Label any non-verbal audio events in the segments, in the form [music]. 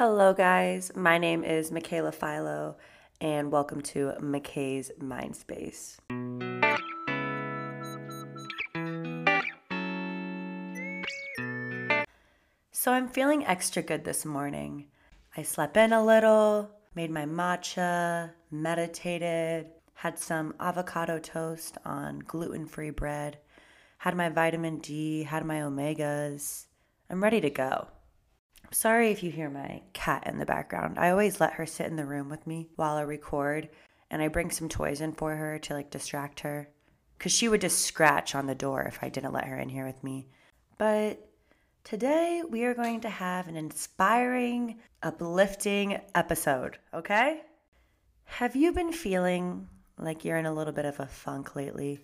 Hello, guys. My name is Mikaela Faiello, and welcome to McKay's Mindspace. So, I'm feeling extra good this morning. I slept in a little, made my matcha, meditated, had some avocado toast on gluten free bread, had my vitamin D, had my omegas. I'm ready to go. Sorry if you hear my cat in the background. I always let her sit in the room with me while I record, and I bring some toys in for her to like distract her. Because she would just scratch on the door if I didn't let her in here with me. But today we are going to have an inspiring, uplifting episode, okay? Have you been feeling like you're in a little bit of a funk lately?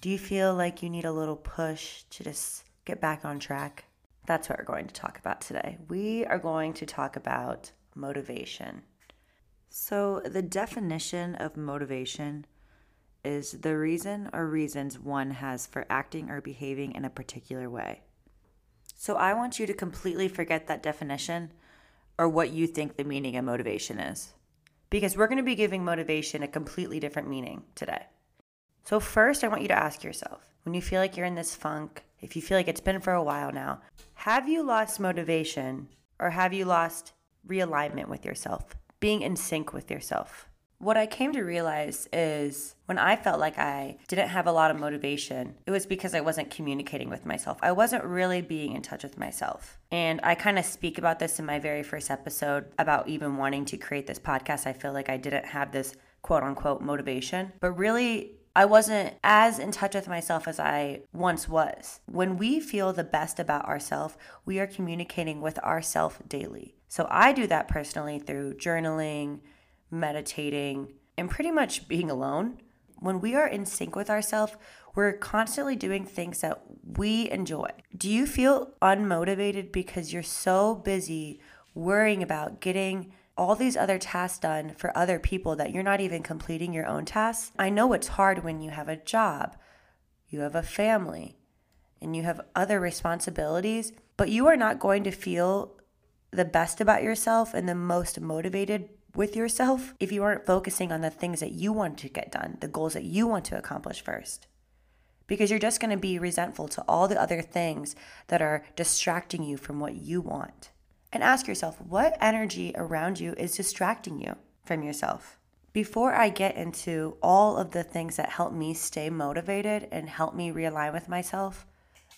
Do you feel like you need a little push to just get back on track? That's what we're going to talk about today. We are going to talk about motivation. So, the definition of motivation is the reason or reasons one has for acting or behaving in a particular way. So, I want you to completely forget that definition or what you think the meaning of motivation is. Because we're going to be giving motivation a completely different meaning today. So, first, I want you to ask yourself when you feel like you're in this funk, if you feel like it's been for a while now, have you lost motivation or have you lost realignment with yourself, being in sync with yourself? What I came to realize is when I felt like I didn't have a lot of motivation, it was because I wasn't communicating with myself. I wasn't really being in touch with myself. And I kind of speak about this in my very first episode about even wanting to create this podcast. I feel like I didn't have this quote unquote motivation, but really I wasn't as in touch with myself as I once was. When we feel the best about ourselves, we are communicating with ourself daily. So I do that personally through journaling, meditating, and pretty much being alone. When we are in sync with ourselves, we're constantly doing things that we enjoy. Do you feel unmotivated because you're so busy worrying about getting all these other tasks done for other people that you're not even completing your own tasks. I know it's hard when you have a job, you have a family, and you have other responsibilities, but you are not going to feel the best about yourself and the most motivated with yourself if you aren't focusing on the things that you want to get done, the goals that you want to accomplish first. Because you're just going to be resentful to all the other things that are distracting you from what you want and ask yourself what energy around you is distracting you from yourself. Before I get into all of the things that help me stay motivated and help me realign with myself,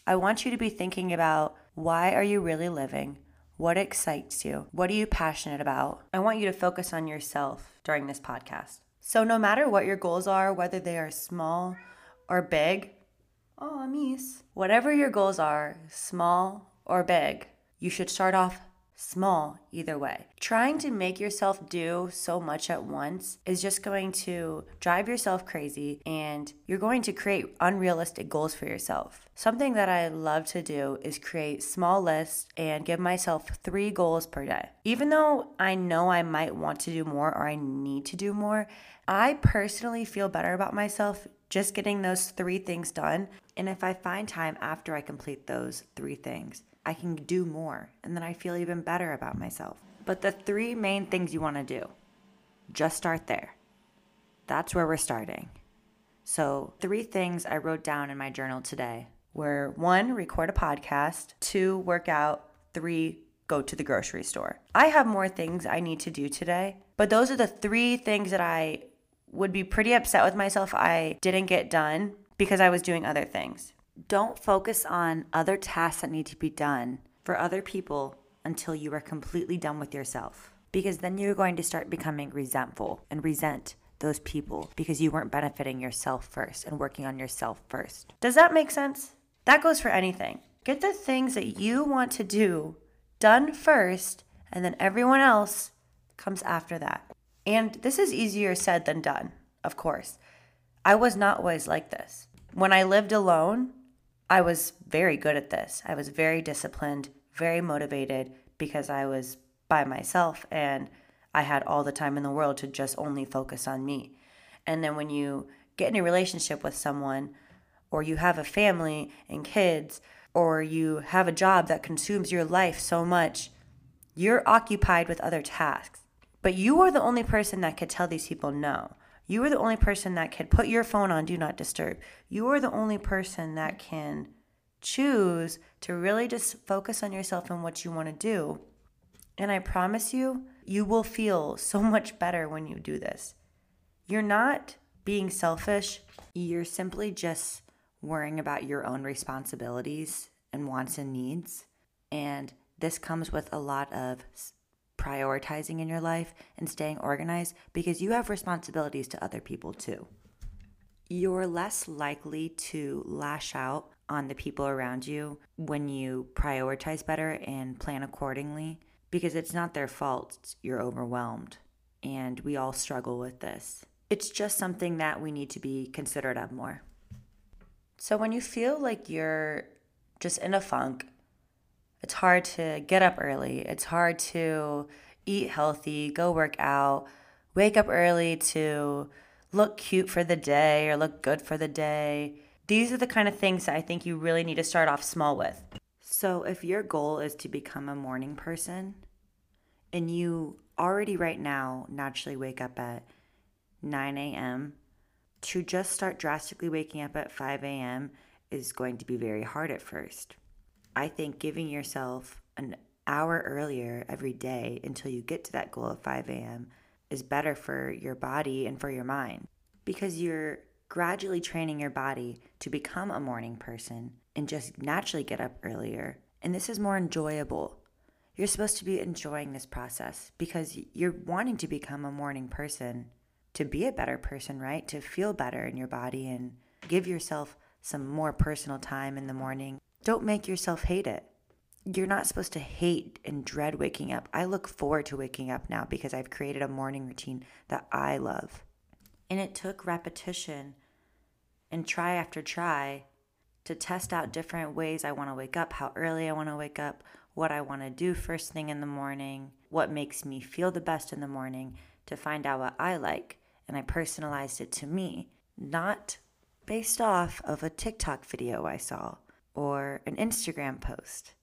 I want you to be thinking about why are you really living? What excites you? What are you passionate about? I want you to focus on yourself during this podcast. So, no matter what your goals are, whether they are small or big, oh, Amis, whatever your goals are, small or big, you should start off small either way. Trying to make yourself do so much at once is just going to drive yourself crazy and you're going to create unrealistic goals for yourself. Something that I love to do is create small lists and give myself three goals per day. Even though I know I might want to do more or I need to do more, I personally feel better about myself just getting those three things done. And if I find time after I complete those three things, I can do more. And then I feel even better about myself. But the three main things you want to do, just start there. That's where we're starting. So, three things I wrote down in my journal today were one, record a podcast, two, work out, three, go to the grocery store. I have more things I need to do today, but those are the three things that I would be pretty upset with myself I didn't get done because I was doing other things. Don't focus on other tasks that need to be done for other people until you are completely done with yourself. Because then you're going to start becoming resentful and resent those people because you weren't benefiting yourself first and working on yourself first. Does that make sense? That goes for anything. Get the things that you want to do done first, and then everyone else comes after that. And this is easier said than done, of course. I was not always like this. When I lived alone, I was very good at this. I was very disciplined, very motivated because I was by myself and I had all the time in the world to just only focus on me. And then when you get in a relationship with someone, or you have a family and kids, or you have a job that consumes your life so much, You're occupied with other tasks. But you are the only person that could tell these people no. You are the only person that can put your phone on do not disturb. You are the only person that can choose to really just focus on yourself and what you want to do. And I promise you, you will feel so [laughs] much better when you do this. You're not being selfish, you're simply just worrying about your own responsibilities and wants and needs. And this comes with a lot of prioritizing in your life and staying organized because you have responsibilities to other people too. You're less likely to lash out on the people around you when you prioritize better and plan accordingly because it's not their fault you're overwhelmed. And we all struggle with this. It's just something that we need to be considerate of more. So when you feel like you're just in a funk, it's hard to get up early, it's hard to eat healthy, go work out, wake up early to look cute for the day or look good for the day. These are the kind of things that I think you really need to start off small with. So, if your goal is to become a morning person and you already right now naturally wake up at 9 a.m., to just start drastically waking up at 5 a.m. is going to be very hard at first. I think giving yourself an hour earlier every day until you get to that goal of 5 a.m. is better for your body and for your mind because you're gradually training your body to become a morning person and just naturally get up earlier. And this is more enjoyable. You're supposed to be enjoying this process because you're wanting to become a morning person to be a better person, right? To feel better in your body and give yourself some more personal time in the morning. Don't make yourself hate it. You're not supposed to hate and dread waking up. I look forward to waking up now because I've created a morning routine that I love. And it took repetition and try after try to test out different ways I want to wake up, how early I want to wake up, what I want to do first thing in the morning, what makes me feel the best in the morning to find out what I like and I personalized it to me, not based off of a TikTok video I saw or an Instagram post.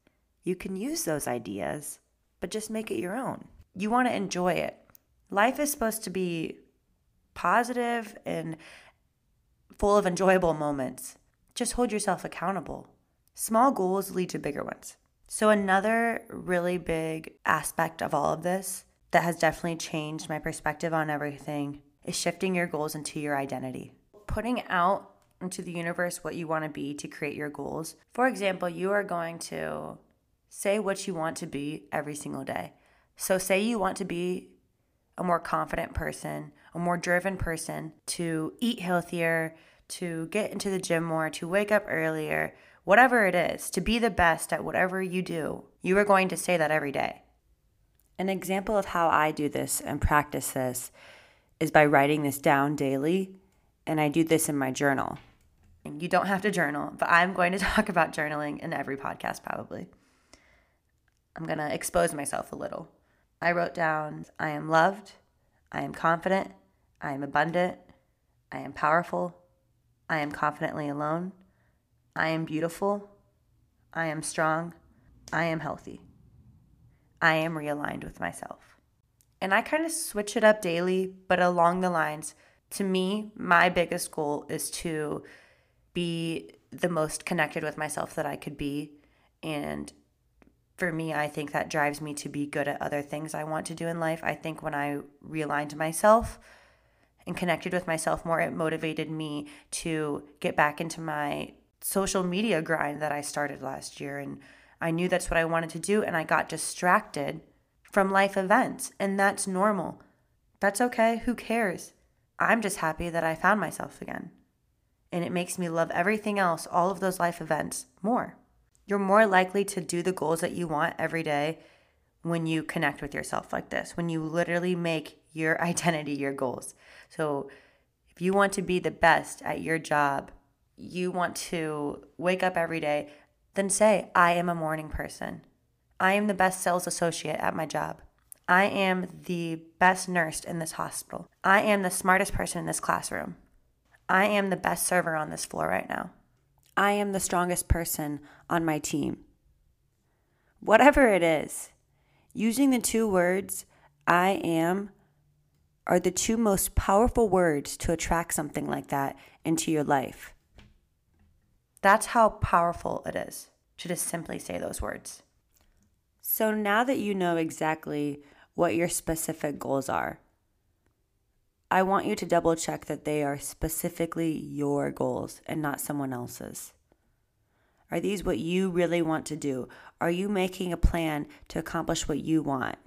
You can use those ideas, but just make it your own. You want to enjoy it. Life is supposed to be positive and full of enjoyable moments. Just hold yourself accountable. Small goals lead to bigger ones. So, another really big aspect of all of this that has definitely changed my perspective on everything is shifting your goals into your identity. Putting out into the universe what you want to be to create your goals. For example, you are going to say what you want to be every single day. So, say you want to be a more confident person, a more driven person, to eat healthier, to get into the gym more, to wake up earlier, whatever it is, to be the best at whatever you do, you are going to say that every day. An example of how I do this and practice this is by writing this down daily, and I do this in my journal. You don't have to journal, but I'm going to [laughs] talk about journaling in every podcast probably. I'm going to expose myself a little. I wrote down I am loved, I am confident, I am abundant, I am powerful, I am confidently alone, I am beautiful, I am strong, I am healthy, I am realigned with myself. And I kind of switch it up daily, but along the lines, to me, my biggest goal is to be the most connected with myself that I could be. And for me, I think that drives me to be good at other things I want to do in life. I think when I realigned myself and connected with myself more, it motivated me to get back into my social media grind that I started last year. And I knew that's what I wanted to do. And I got distracted from life events, and that's normal. That's okay. Who cares? I'm just happy that I found myself again. And it makes me love everything else, all of those life events, more. You're more likely to do the goals that you want every day when you connect with yourself like this, when you literally make your [laughs] identity your goals. So, if you want to be the best at your job, you want to wake up every day, then say, I am a morning person. I am the best sales associate at my job. I am the best nurse in this hospital. I am the smartest person in this classroom. I am the best server on this floor right now. I am the strongest person on my team. Whatever it is, Using the two words, I am, are the two most powerful words to attract something like that into your life. That's how powerful it is to just simply say those words. So now that you know exactly what your specific goals are, I want you to double check that they are specifically your goals and not someone else's. Are these what you really want to do? Are you making a plan to accomplish what you want?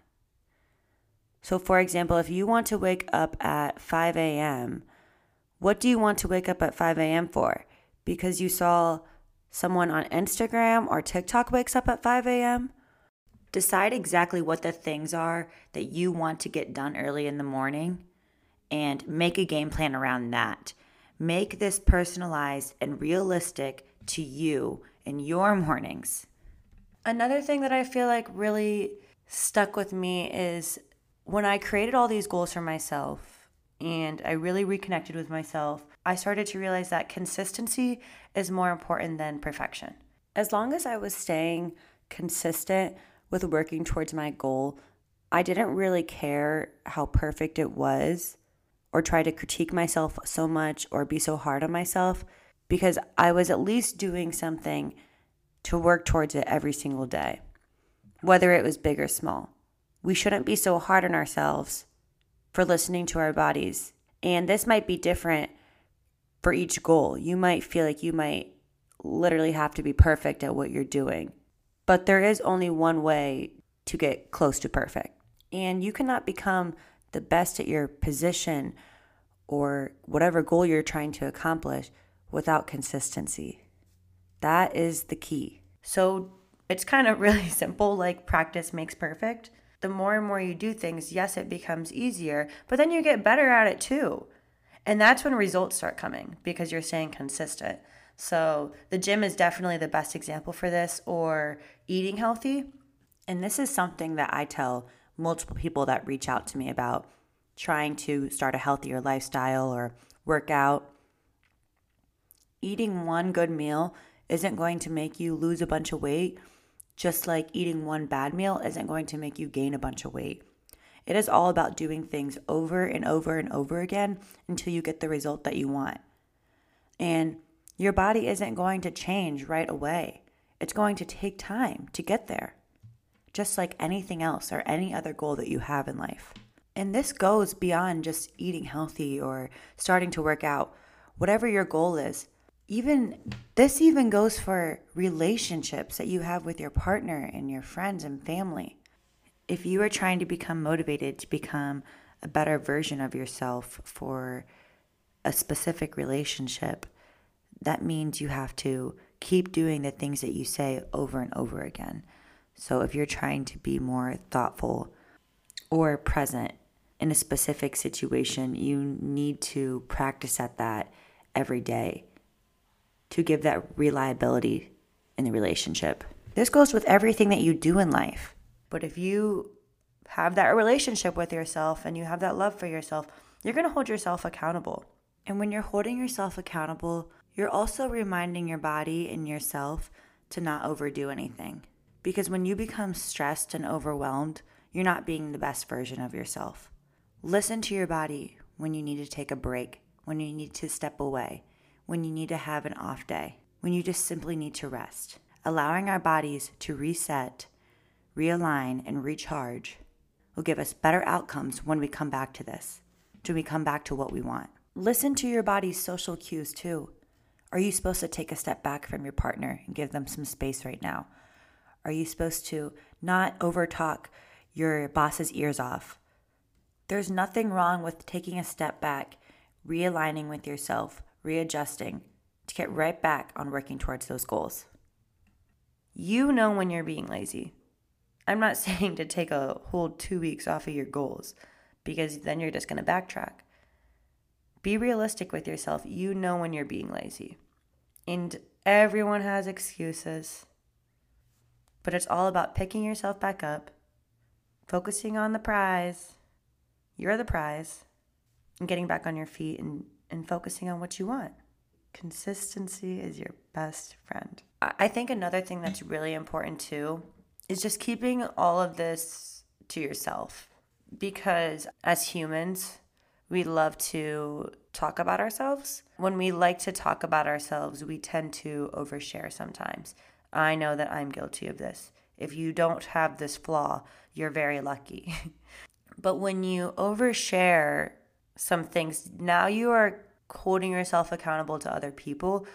So, for example, if you want to wake up at 5 a.m., what do you want to wake up at 5 a.m. for? Because you saw someone on Instagram or TikTok wakes up at 5 a.m.? Decide exactly what the things are that you want to get done early in the morning and make a game plan around that. Make this personalized and realistic to you in your mornings. Another thing that I feel like really stuck with me is when I created all these goals for myself and I really reconnected with myself, I started to realize that consistency is more important than perfection. As long as I was staying consistent with working towards my goal, I didn't really care how perfect it was or try to critique myself so much or be so hard on myself because I was at least doing something to work towards it every single day, whether it was big or small. We shouldn't be so hard on ourselves for listening to our bodies. And this might be different for each goal. You might feel like you might literally have to be perfect at what you're doing. But there is only one way to get close to perfect. And you cannot become the best at your position or whatever goal you're trying to accomplish without consistency. That is the key. So it's kind of [laughs] really simple like practice makes perfect. The more and more you do things, yes, it becomes easier, but then you get better at it too. And that's when results start coming because you're staying consistent. So the gym is definitely the best example for this, or eating healthy. And this is something that I tell multiple people that reach out to me about trying to start a healthier lifestyle or work out. Eating one good meal isn't going to make you lose a bunch of weight, just like eating one bad meal isn't going to make you gain a bunch of weight. It is all about doing things over and over and over again until you get the result that you want. And your body isn't going to change right away. It's going to take time to get there, just like anything else or any other goal that you have in life. And this goes beyond just eating healthy or starting to work out. Whatever your goal is, even this even goes for relationships that you have with your partner and your friends and family. If you are trying to become motivated to become a better version of yourself for a specific relationship, that means you have to keep doing the things that you say over and over again. So if you're trying to be more thoughtful or present in a specific situation, you need to practice at that every day to give that reliability in the relationship. This goes with everything that you do in life. But if you have that relationship with yourself and you have that love for yourself, you're going to hold yourself accountable. And when you're holding yourself accountable, you're also reminding your body and yourself to not overdo anything. Because when you become stressed and overwhelmed, you're not being the best version of yourself. Listen to your body when you need to take a break, when you need to step away, when you need to have an off day, when you just simply need to rest. Allowing our bodies to reset, realign, and recharge will give us better outcomes when we come back to this, when we come back to what we want. Listen to your body's social cues too. Are you supposed to take a step back from your partner and give them some space right now? Are you supposed to not overtalk your boss's ears off? There's nothing wrong with taking a step back, realigning with yourself, readjusting to get right back on working towards those goals. You know when you're being lazy. I'm not [laughs] saying to take a whole two weeks off of your goals because then you're just going to backtrack. Be realistic with yourself. You know when you're being lazy. And everyone has excuses. But it's all about picking yourself back up, focusing on the prize. You're the prize. And getting back on your feet and, and focusing on what you want. Consistency is your best friend. I think another thing that's really important too is just keeping all of this to yourself because as humans, we love to talk about ourselves. When we like to talk about ourselves, we tend to overshare sometimes. I know that I'm guilty of this. If you don't have this flaw, you're very lucky. [laughs] but when you overshare some things, now you are holding yourself accountable to other people.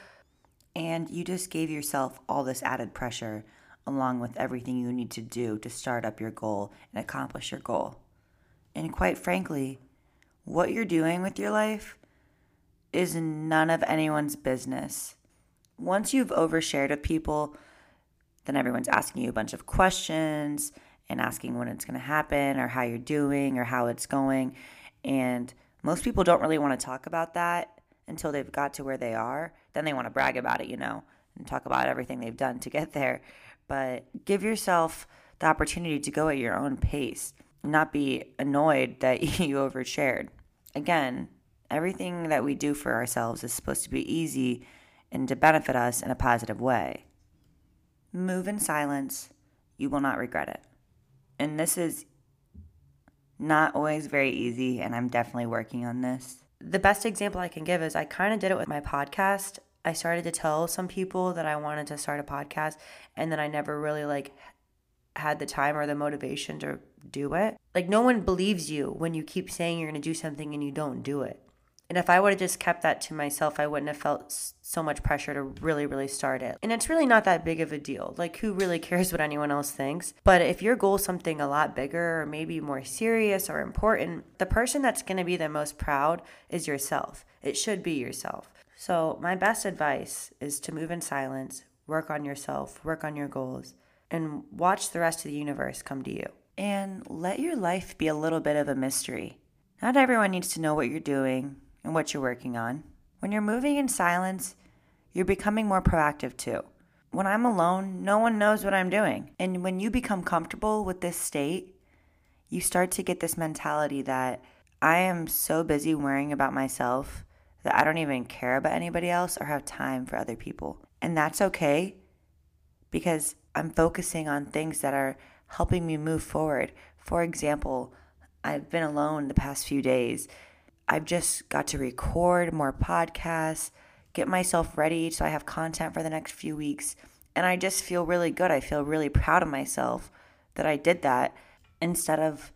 And you just gave yourself all this added pressure along with everything you need to do to start up your goal and accomplish your goal. And quite frankly, what you're doing with your life is none of anyone's business. Once you've overshared with people, then everyone's asking you a bunch of questions and asking when it's going to happen or how you're doing or how it's going. And most people don't really want to talk about that until they've got to where they are. Then they want to brag about it, you know, and talk about everything they've done to get there. But give yourself the opportunity to go at your own pace not be annoyed that [laughs] you overshared. Again, everything that we do for ourselves is supposed to be easy and to benefit us in a positive way. Move in silence, you will not regret it. And this is not always very easy, and I'm definitely working on this. The best example I can give is I kind of did it with my podcast. I started to tell some people that I wanted to start a podcast, and then I never really like had the time or the motivation to do it. Like, no one believes you when you keep saying you're going to do something and you don't do it. And if I would have just kept that to myself, I wouldn't have felt so much pressure to really, really start it. And it's really not that big of a deal. Like, who really [laughs] cares what anyone else thinks? But if your goal is something a lot bigger or maybe more serious or important, the person that's going to be the most proud is yourself. It should be yourself. So, my best advice is to move in silence, work on yourself, work on your goals, and watch the rest of the universe come to you. And let your life be a little bit of a mystery. Not everyone needs to know what you're doing and what you're working on. When you're moving in silence, you're becoming more proactive too. When I'm alone, no one knows what I'm doing. And when you become comfortable with this state, you start to get this mentality that I am so busy worrying about myself that I don't even care about anybody else or have time for other people. And that's okay because I'm focusing on things that are helping me move forward. For example, I've been alone the past few days. I've just got to record more podcasts, get myself ready so I have content for the next few weeks. And I just feel really good. I feel really proud of myself that I did that instead of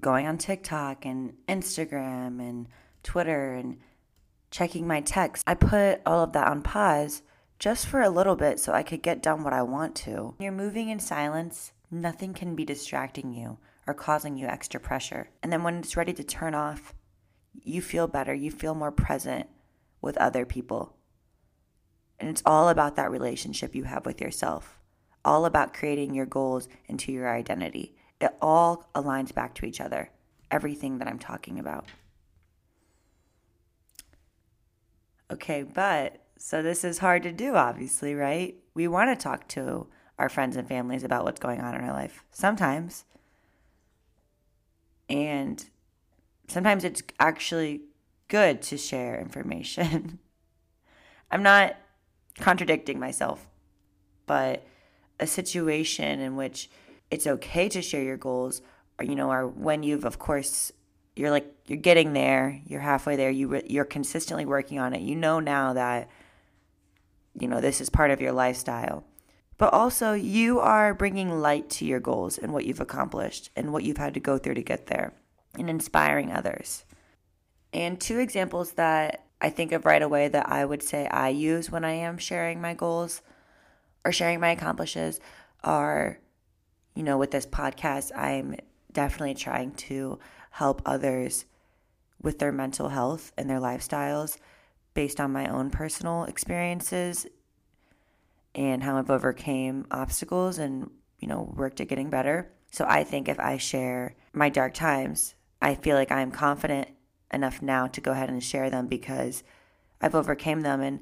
going on TikTok and Instagram and Twitter and checking my texts. I put all of that on pause just for a little bit so I could get done what I want to. You're moving in silence, nothing can be distracting you or causing you extra pressure. And then when it's ready to turn off, you feel better, you feel more present with other people. And it's all about that relationship you have with yourself, all about creating your goals into your identity. It all aligns back to each other, everything that I'm talking about. Okay, but so this is hard to do, obviously, right? We want to talk to our friends and families about what's going on in our life sometimes. And sometimes it's actually good to share information. [laughs] I'm not contradicting myself, but a situation in which it's okay to share your goals, or you know, or when you've, of course, you're like you're getting there, you're halfway there, you you're consistently working on it. You know now that you know this is part of your lifestyle but also you are bringing light to your goals and what you've accomplished and what you've had to go through to get there and inspiring others. And two examples that I think of right away that I would say I use when I am sharing my goals or sharing my accomplishes are, you know, with this podcast, I'm definitely trying to help others with their mental health and their lifestyles based on my own personal experiences and how I've overcame obstacles and, you know, worked at getting better. So I think if I share my dark times, I feel like I'm confident enough now to go ahead and share them because I've overcame them and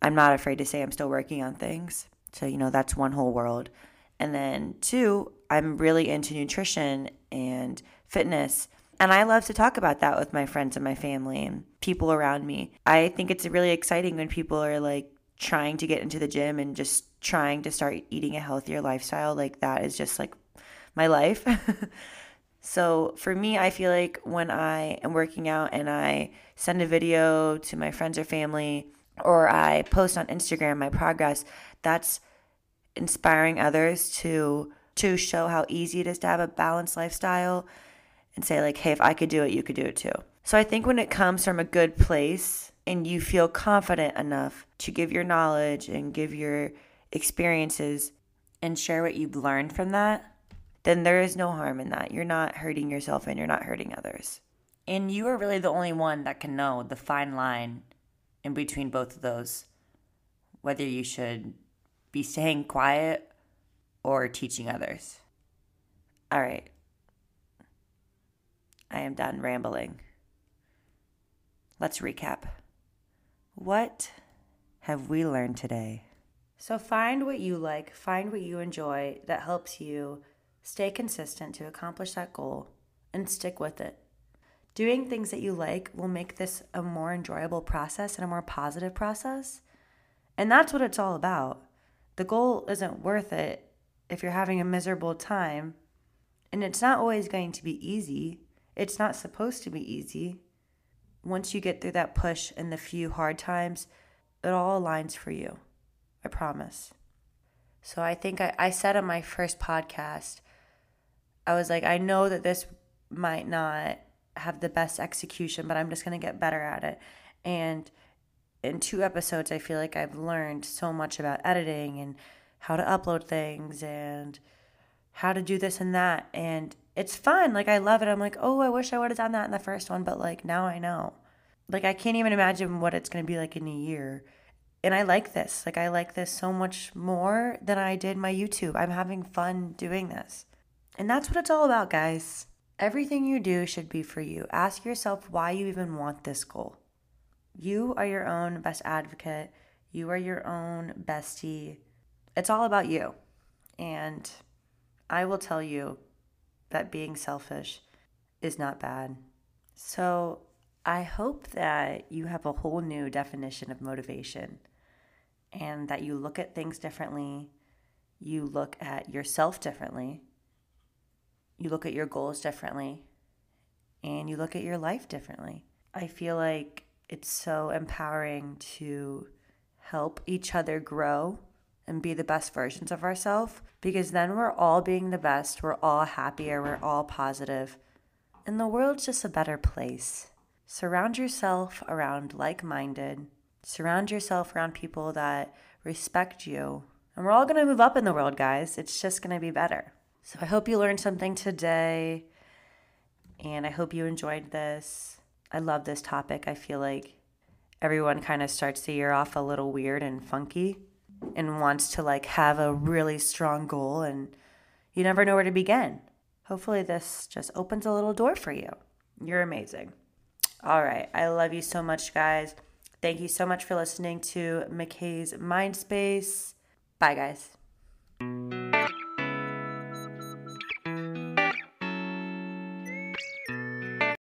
I'm not afraid to say I'm still working on things. So, you know, that's one whole world. And then two, I'm really into nutrition and fitness. And I love to talk about that with my friends and my family and people around me. I think it's really exciting when people are like, trying to get into the gym and just trying to start eating a healthier lifestyle like that is just like my life [laughs] So for me, I feel like when I am working out and I send a video to my friends or family, or I post on Instagram my progress, that's inspiring others to to show how easy it is to have a balanced lifestyle and say like, "Hey, if I could do it, you could do it too." So I think when it comes from a good place and you feel confident enough to give your knowledge and give your experiences and share what you've learned from that, then there is no harm in that. You're not hurting yourself and you're not hurting others. And you are really the only one that can know the fine line in between both of those, whether you should be staying quiet or teaching others. All right. I am done rambling. Let's recap. What have we learned today? So find what you like, find what you enjoy that helps you stay consistent to accomplish that goal and stick with it. Doing things that you like will make this a more enjoyable process and a more positive process. And that's what it's all about. The goal isn't worth it if you're having a miserable time. And it's not always going to be easy. It's not supposed to be easy. Once you get through that push and the few hard times, it all aligns for you. I promise. So I think I, I said on my first podcast, I was like, I know that this might not have the best execution, but I'm just going to get better at it. And in two episodes, I feel like I've learned so much about editing and how to upload things and how to do this and that. And it's fun. Like, I love it. I'm like, oh, I wish I would have done that in the first one, but like, now I know. Like, I can't even imagine what it's going to be like in a year and I like this. Like I like this so much more than I did my YouTube. I'm having fun doing this. And that's what it's all about, guys. Everything you do should be for you. Ask yourself why you even want this goal. You are your own best advocate. You are your own bestie. It's all about you. And I will tell you that being selfish is not bad. So I hope that you have a whole new definition of motivation and that you look at things differently, you look at yourself differently, you look at your goals differently, and you look at your life differently. I feel like it's so empowering to help each other grow and be the best versions of ourselves because then we're all being the best, we're all happier, we're all positive, and the world's just a better place. Surround yourself around like minded, Surround yourself around people that respect you. And we're all to move up in the world, guys. It's just to be better. So I hope you learned something today. And I hope you enjoyed this. I love this topic. I feel like everyone kind of starts the year off a little weird and funky and wants to like have a really strong goal and you never know where to begin. Hopefully this just opens a little door for you. You're amazing. All right. I love you so much, guys. Thank you so much for listening to McKay's Mindspace. Bye, guys.